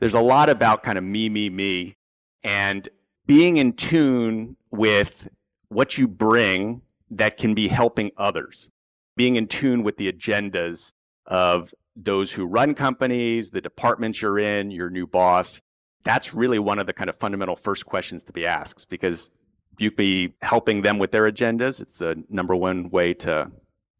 there's a lot about kind of me, me, me, and being in tune with what you bring that can be helping others, being in tune with the agendas of those who run companies, the departments you're in, your new boss. That's really one of the kind of fundamental first questions to be asked because you be helping them with their agendas. It's the number one way to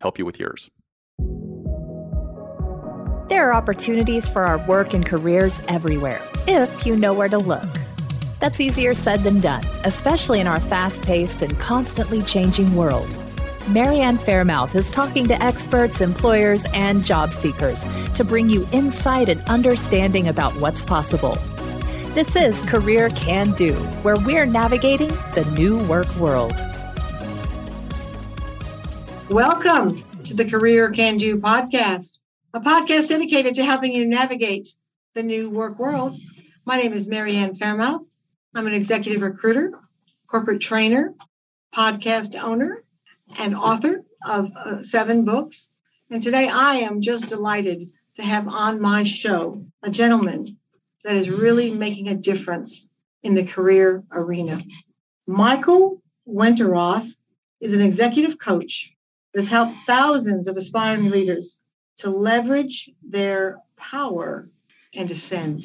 help you with yours. There are opportunities for our work and careers everywhere, if you know where to look. That's easier said than done, especially in our fast paced and constantly changing world. Marianne Faremouth is talking to experts, employers, and job seekers to bring you insight and understanding about what's possible. This is Career Can Do, where we're navigating the new work world. Welcome to the Career Can Do podcast a podcast dedicated to helping you navigate the new work world. My name is Marianne Faremouth. I'm an executive recruiter, corporate trainer, podcast owner, and author of uh, seven books. And today I am just delighted to have on my show a gentleman that is really making a difference in the career arena. Michael Wenderoth is an executive coach that has helped thousands of aspiring leaders to leverage their power and ascend.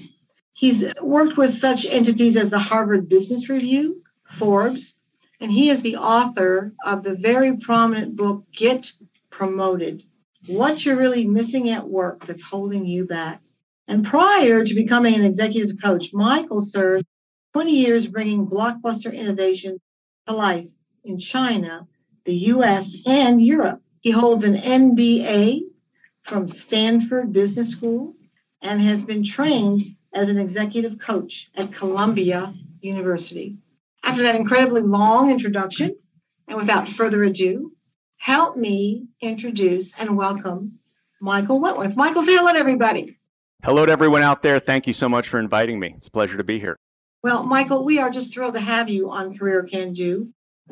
He's worked with such entities as the Harvard Business Review, Forbes, and he is the author of the very prominent book, Get Promoted What You're Really Missing at Work That's Holding You Back. And prior to becoming an executive coach, Michael served 20 years bringing blockbuster innovation to life in China, the US, and Europe. He holds an MBA from Stanford Business School and has been trained as an executive coach at Columbia University. After that incredibly long introduction, and without further ado, help me introduce and welcome Michael Wenderoth. Michael, say hello to everybody. Hello to everyone out there. Thank you so much for inviting me. It's a pleasure to be here. Well, Michael, we are just thrilled to have you on Career Can Do.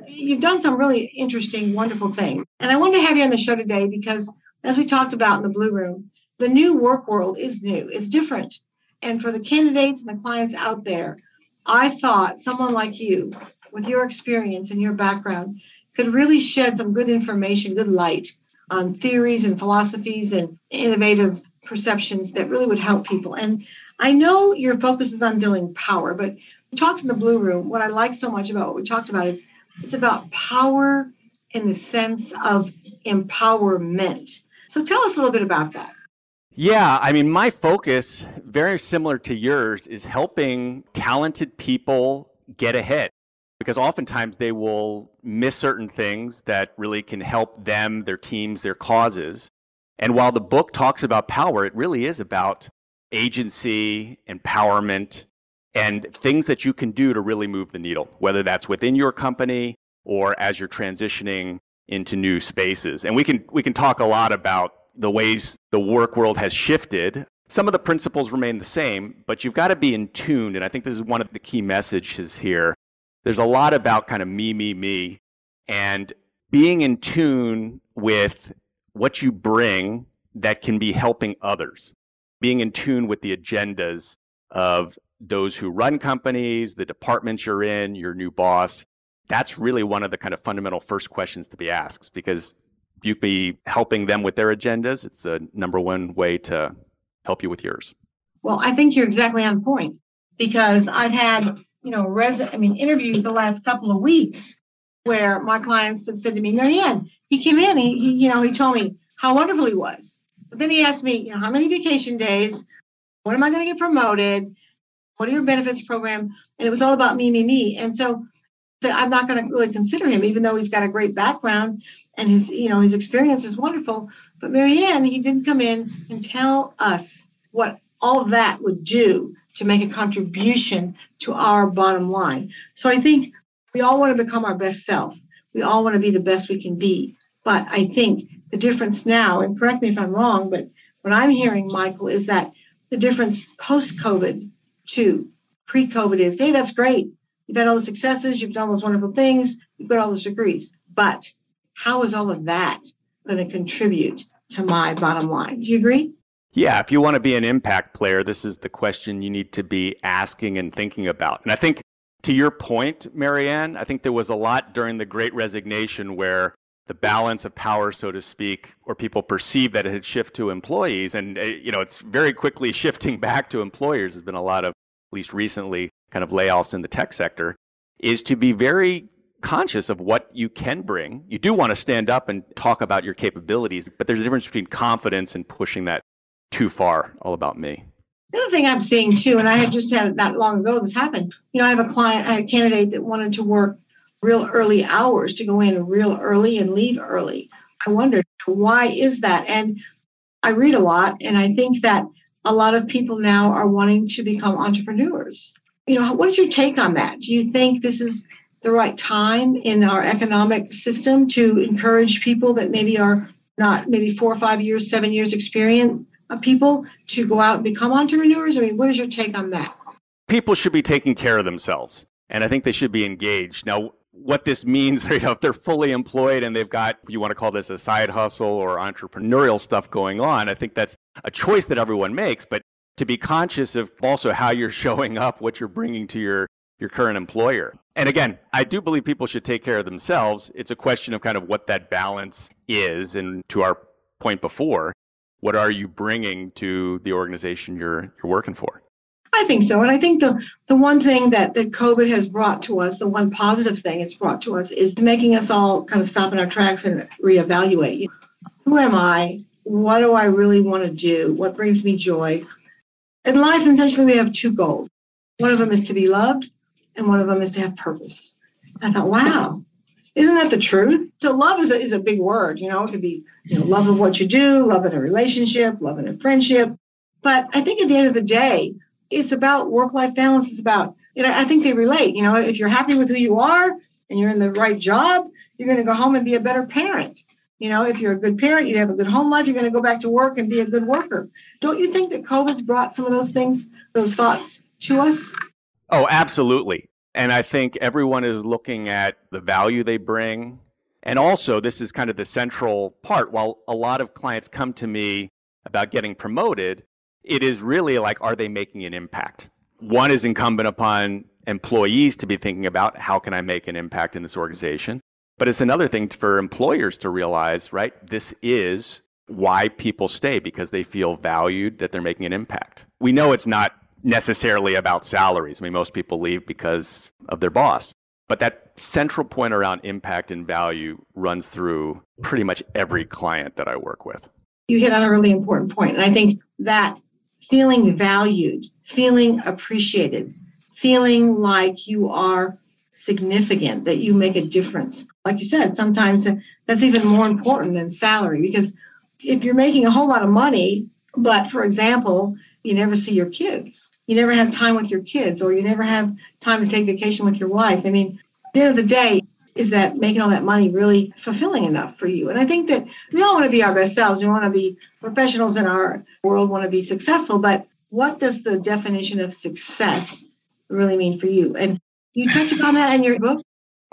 You've done some really interesting, wonderful things. And I wanted to have you on the show today because as we talked about in the Blue Room, the new work world is new, it's different. And for the candidates and the clients out there, I thought someone like you, with your experience and your background, could really shed some good information, good light on theories and philosophies and innovative perceptions that really would help people. And I know your focus is on building power, but we talked in the blue room. What I like so much about what we talked about is it's about power in the sense of empowerment. So tell us a little bit about that. Yeah, I mean, my focus, very similar to yours, is helping talented people get ahead because oftentimes they will miss certain things that really can help them, their teams, their causes. And while the book talks about power, it really is about agency, empowerment, and things that you can do to really move the needle, whether that's within your company or as you're transitioning into new spaces. And we can we can talk a lot about the ways the work world has shifted. Some of the principles remain the same, but you've got to be in tune. And I think this is one of the key messages here. There's a lot about kind of me, me, me, and being in tune with what you bring that can be helping others, being in tune with the agendas of those who run companies, the departments you're in, your new boss, that's really one of the kind of fundamental first questions to be asked because you could be helping them with their agendas. It's the number one way to help you with yours. Well, I think you're exactly on point because I've had, you know, res- I mean, interviews the last couple of weeks where my clients have said to me, Marianne, he came in, he, he you know, he told me how wonderful he was. But then he asked me, you know, how many vacation days? When am I going to get promoted? What are your benefits program? And it was all about me, me, me. And so I'm not going to really consider him, even though he's got a great background and his, you know, his experience is wonderful. But Marianne, he didn't come in and tell us what all that would do to make a contribution to our bottom line. So I think we all want to become our best self. We all want to be the best we can be. But I think the difference now, and correct me if I'm wrong, but what I'm hearing, Michael, is that the difference post COVID to pre COVID is hey, that's great. You've had all the successes, you've done all those wonderful things, you've got all those degrees. But how is all of that going to contribute to my bottom line? Do you agree? Yeah, if you want to be an impact player, this is the question you need to be asking and thinking about. And I think to your point, Marianne, I think there was a lot during the great resignation where the balance of power, so to speak, or people perceive that it had shifted to employees. And, uh, you know, it's very quickly shifting back to employers. There's been a lot of, at least recently, kind of layoffs in the tech sector, is to be very conscious of what you can bring. You do want to stand up and talk about your capabilities, but there's a difference between confidence and pushing that too far, all about me. The other thing I'm seeing too, and I had just had it not long ago this happened. You know, I have a client, I had a candidate that wanted to work real early hours to go in real early and leave early. I wondered why is that? And I read a lot, and I think that a lot of people now are wanting to become entrepreneurs. You know, what is your take on that? Do you think this is the right time in our economic system to encourage people that maybe are not maybe four or five years, seven years experience of people to go out and become entrepreneurs? I mean, what is your take on that? People should be taking care of themselves, and I think they should be engaged. Now, what this means, you know, if they're fully employed and they've got, you want to call this a side hustle or entrepreneurial stuff going on, I think that's a choice that everyone makes. But to be conscious of also how you're showing up, what you're bringing to your your current employer. And again, I do believe people should take care of themselves. It's a question of kind of what that balance is. And to our point before, what are you bringing to the organization you're you're working for? I think so. And I think the, the one thing that, that COVID has brought to us, the one positive thing it's brought to us is making us all kind of stop in our tracks and reevaluate. Who am I? What do I really want to do? What brings me joy? In life, essentially, we have two goals. One of them is to be loved, and one of them is to have purpose. I thought, wow, isn't that the truth? So love is a, is a big word. You know, it could be you know, love of what you do, love in a relationship, love in a friendship. But I think at the end of the day, it's about work life balance. It's about, you know, I think they relate. You know, if you're happy with who you are and you're in the right job, you're going to go home and be a better parent. You know, if you're a good parent, you have a good home life, you're going to go back to work and be a good worker. Don't you think that COVID's brought some of those things, those thoughts to us? Oh, absolutely. And I think everyone is looking at the value they bring. And also, this is kind of the central part. While a lot of clients come to me about getting promoted, it is really like, are they making an impact? One is incumbent upon employees to be thinking about how can I make an impact in this organization? But it's another thing for employers to realize, right? This is why people stay because they feel valued, that they're making an impact. We know it's not necessarily about salaries. I mean, most people leave because of their boss. But that central point around impact and value runs through pretty much every client that I work with. You hit on a really important point. And I think that feeling valued, feeling appreciated, feeling like you are significant, that you make a difference. Like you said, sometimes that's even more important than salary because if you're making a whole lot of money, but for example, you never see your kids, you never have time with your kids, or you never have time to take vacation with your wife. I mean, at the end of the day, is that making all that money really fulfilling enough for you? And I think that we all want to be our best selves. We want to be professionals in our world, want to be successful. But what does the definition of success really mean for you? And you touch upon that in your book?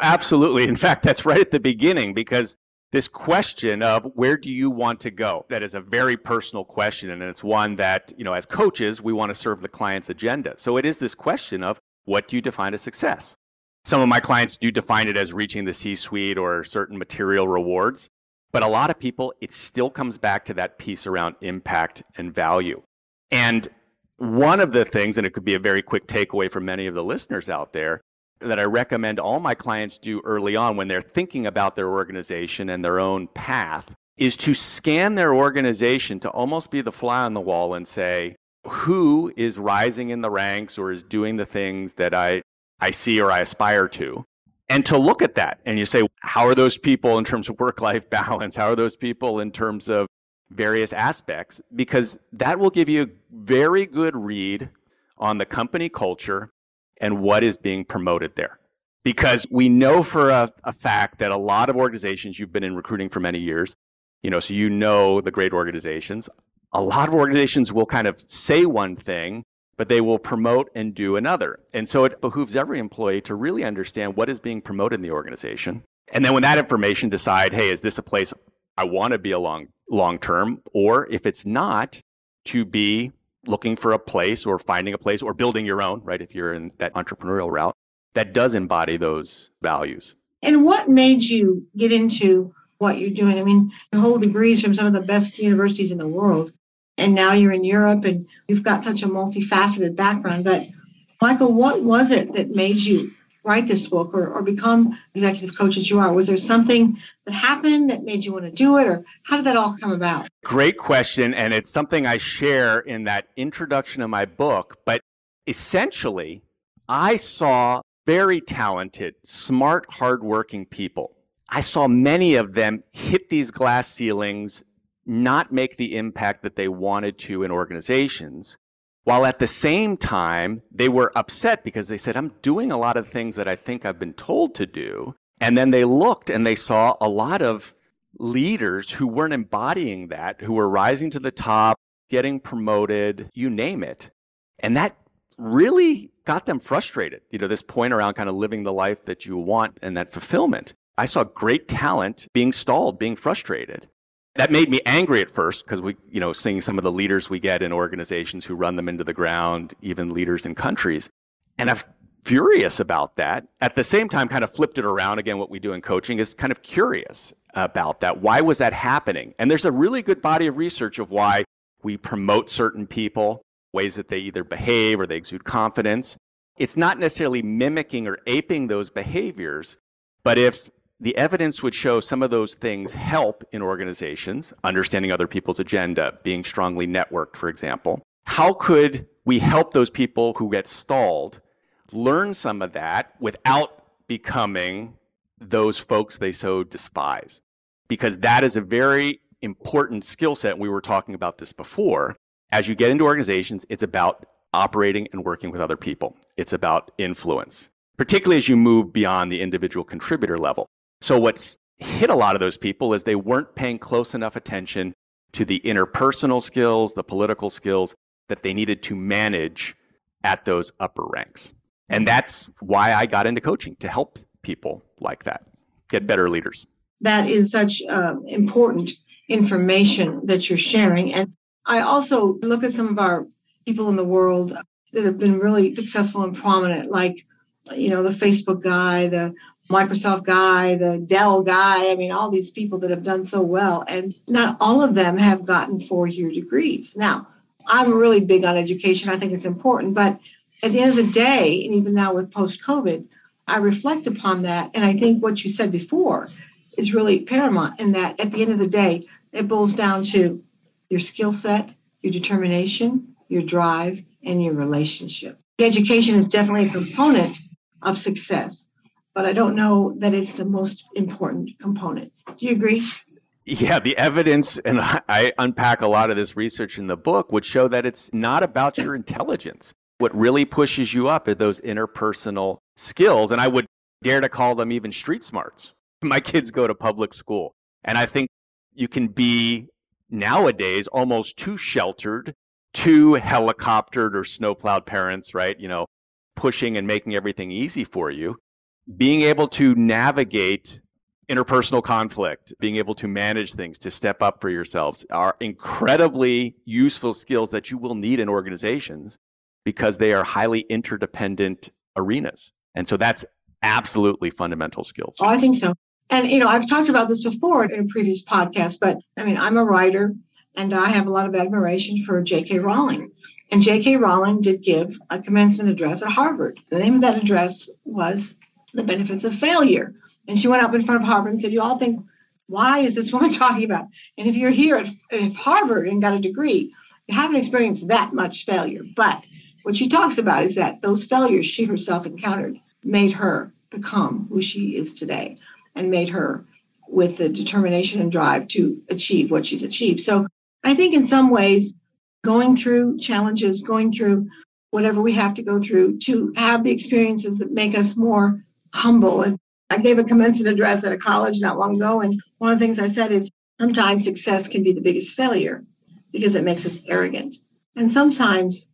Absolutely. In fact, that's right at the beginning because this question of where do you want to go that is a very personal question and it's one that you know as coaches we want to serve the client's agenda so it is this question of what do you define as success some of my clients do define it as reaching the C suite or certain material rewards. But a lot of people, it still comes back to that piece around impact and value. And one of the things, and it could be a very quick takeaway for many of the listeners out there, that I recommend all my clients do early on when they're thinking about their organization and their own path is to scan their organization to almost be the fly on the wall and say, who is rising in the ranks or is doing the things that I I see or I aspire to. And to look at that and you say, how are those people in terms of work life balance? How are those people in terms of various aspects? Because that will give you a very good read on the company culture and what is being promoted there. Because we know for a, a, fact that a lot of organizations, you've been in recruiting for many years, you know, so you know the great organizations. A lot of organizations will kind of say one thing but they will promote and do another. And so it behooves every employee to really understand what is being promoted in the organization. And then when that information decide, hey, is this a place I want to be a long long term? Or if it's not, to be looking for a place or finding a place or building your own, right? If you're in that entrepreneurial route that does embody those values. And what made you get into what you're doing? I mean, you hold degrees from some of the best universities in the world, and now you're in Europe and you've got such a multifaceted background. But Michael, what was it that made you write this book or, or become executive coach as you are? Was there something that happened that made you want to do it, or how did that all come about? Great question. And it's something I share in that introduction of my book. But essentially, I saw very talented, smart, hardworking people. I saw many of them hit these glass ceilings, not make the impact that they wanted to in organizations, while at the same time, they were upset because they said, I'm doing a lot of things that I think I've been told to do. And then they looked and they saw a lot of leaders who weren't embodying that, who were rising to the top, getting promoted, you name it. And that really got them frustrated. You know, this point around kind of living the life that you want and that fulfillment. I saw great talent being stalled, being frustrated. That made me angry at first because we, you know, seeing some of the leaders we get in organizations who run them into the ground, even leaders in countries. And I'm furious about that. At the same time, kind of flipped it around again. What we do in coaching is kind of curious about that. Why was that happening? And there's a really good body of research of why we promote certain people ways that they either behave or they exude confidence. It's not necessarily mimicking or aping those behaviors, but if the evidence would show some of those things help in organizations, understanding other people's agenda, being strongly networked, for example, how could we help those people who get stalled learn some of that without becoming those folks they so despise? Because that is a very important skill set. We were talking about this before as you get into organizations, it's about operating and working with other people. It's about influence, particularly as you move beyond the individual contributor level. So, what's hit a lot of those people is they weren't paying close enough attention to the interpersonal skills, the political skills that they needed to manage at those upper ranks. And that's why I got into coaching to help people like that get better leaders. That is such uh, important information that you're sharing. And I also look at some of our people in the world that have been really successful and prominent, like, you know, the Facebook guy, the Microsoft guy, the Dell guy. I mean, all these people that have done so well. And not all of them have gotten four year degrees. Now, I'm really big on education. I think it's important. But at the end of the day, and even now with post COVID, I reflect upon that. And I think what you said before is really paramount in that at the end of the day, it boils down to your skill set, your determination, your drive, and your relationship. Education is definitely a component of success, but I don't know that it's the most important component. Do you agree? Yeah, the evidence, and I unpack a lot of this research in the book, would show that it's not about your intelligence. What really pushes you up are those interpersonal skills. And I would dare to call them even street smarts. My kids go to public school. And I think you can be nowadays almost too sheltered, too helicoptered or snowplowed parents, right? You know, pushing and making everything easy for you. Being able to navigate interpersonal conflict, being able to manage things, to step up for yourselves are incredibly useful skills that you will need in organizations because they are highly interdependent arenas. And so that's absolutely fundamental skills. Oh, I think so. And, you know, I've talked about this before in a previous podcast, but I mean, I'm a writer and I have a lot of admiration for J.K. Rowling. And J.K. Rowling did give a commencement address at Harvard. The name of that address was The Benefits of Failure. And she went up in front of Harvard and said, You all think, why is this woman talking about? And if you're here at, Harvard and got a degree, you haven't experienced that much failure. But what she talks about is that those failures she herself encountered made her become who she is today and made her with the determination and drive to achieve what she's achieved. So I think in some ways, going through challenges, going through whatever we have to go through to have the experiences that make us more humble. And I gave a commencement address at a college not long ago. And one of the things I said is sometimes success can be the biggest failure because it makes us arrogant. And sometimes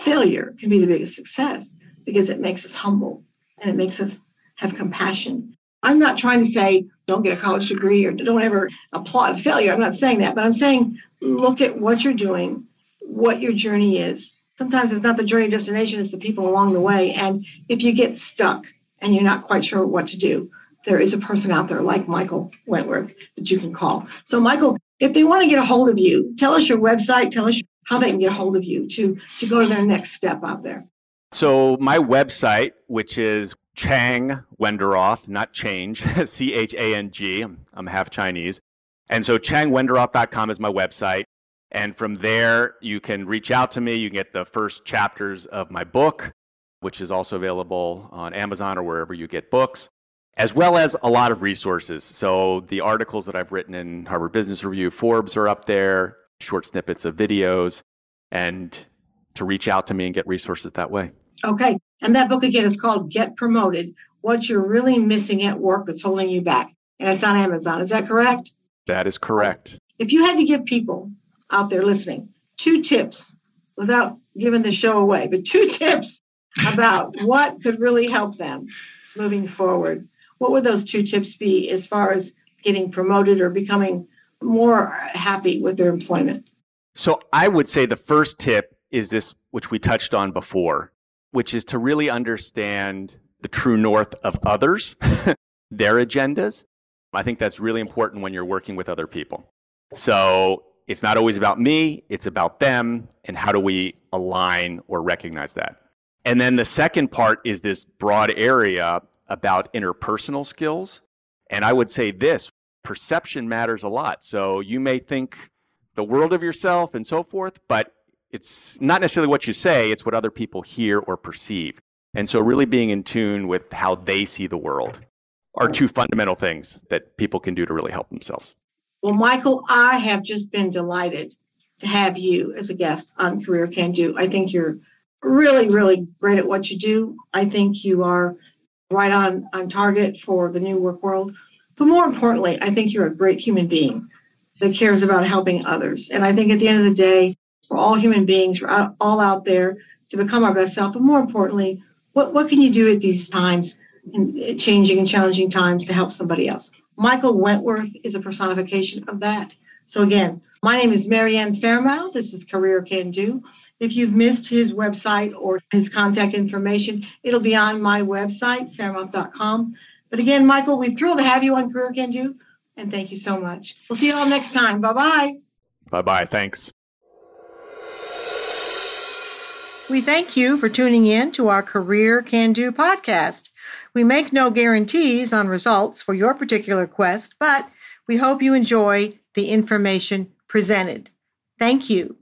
failure can be the biggest success because it makes us humble and it makes us have compassion I'm not trying to say don't get a college degree or don't ever applaud failure. I'm not saying that, but I'm saying look at what you're doing, what your journey is. Sometimes it's not the journey destination, it's the people along the way. And if you get stuck and you're not quite sure what to do, there is a person out there like Michael Wenderoth that you can call. So, Michael, if they want to get a hold of you, tell us your website, tell us how they can get a hold of you to, to go to their next step out there. So, my website, which is Chang Wenderoth, not change, C H A N G, I'm half Chinese. And so, changwenderoth.com is my website. And from there, you can reach out to me. You can get the first chapters of my book, which is also available on Amazon or wherever you get books, as well as a lot of resources. So the articles that I've written in Harvard Business Review, Forbes are up there, short snippets of videos, and to reach out to me and get resources that way. Okay. And that book again is called Get Promoted What You're Really Missing at Work That's Holding You Back. And it's on Amazon. Is that correct? That is correct. If you had to give people out there listening two tips without giving the show away, but two tips about what could really help them moving forward. What would those two tips be as far as getting promoted or becoming more happy with their employment? So, I would say the first tip is this, which we touched on before, which is to really understand the true north of others, their agendas. I think that's really important when you're working with other people. So, it's not always about me, it's about them. And how do we align or recognize that? And then the second part is this broad area about interpersonal skills. And I would say this perception matters a lot. So you may think the world of yourself and so forth, but it's not necessarily what you say, it's what other people hear or perceive. And so, really being in tune with how they see the world are two fundamental things that people can do to really help themselves. Well, Michael, I have just been delighted to have you as a guest on Career Can Do. I think you're really, really great at what you do. I think you are right on, on target for the new work world. But more importantly, I think you're a great human being that cares about helping others. And I think at the end of the day, we're all human beings, we're all out there to become our best self. But more importantly, what, what can you do at these times, in eh, changing and challenging times to help somebody else? Michael Wenderoth is a personification of that. So again, my name is Marianne Faremouth. This is Career Can Do. If you've missed his website or his contact information, it'll be on my website, faremouth.com. But again, Michael, we're thrilled to have you on Career Can Do, and thank you so much. We'll see you all next time. Bye bye. Bye bye. Thanks. We thank you for tuning in to our Career Can Do podcast. We make no guarantees on results for your particular quest, but we hope you enjoy the information presented. Thank you.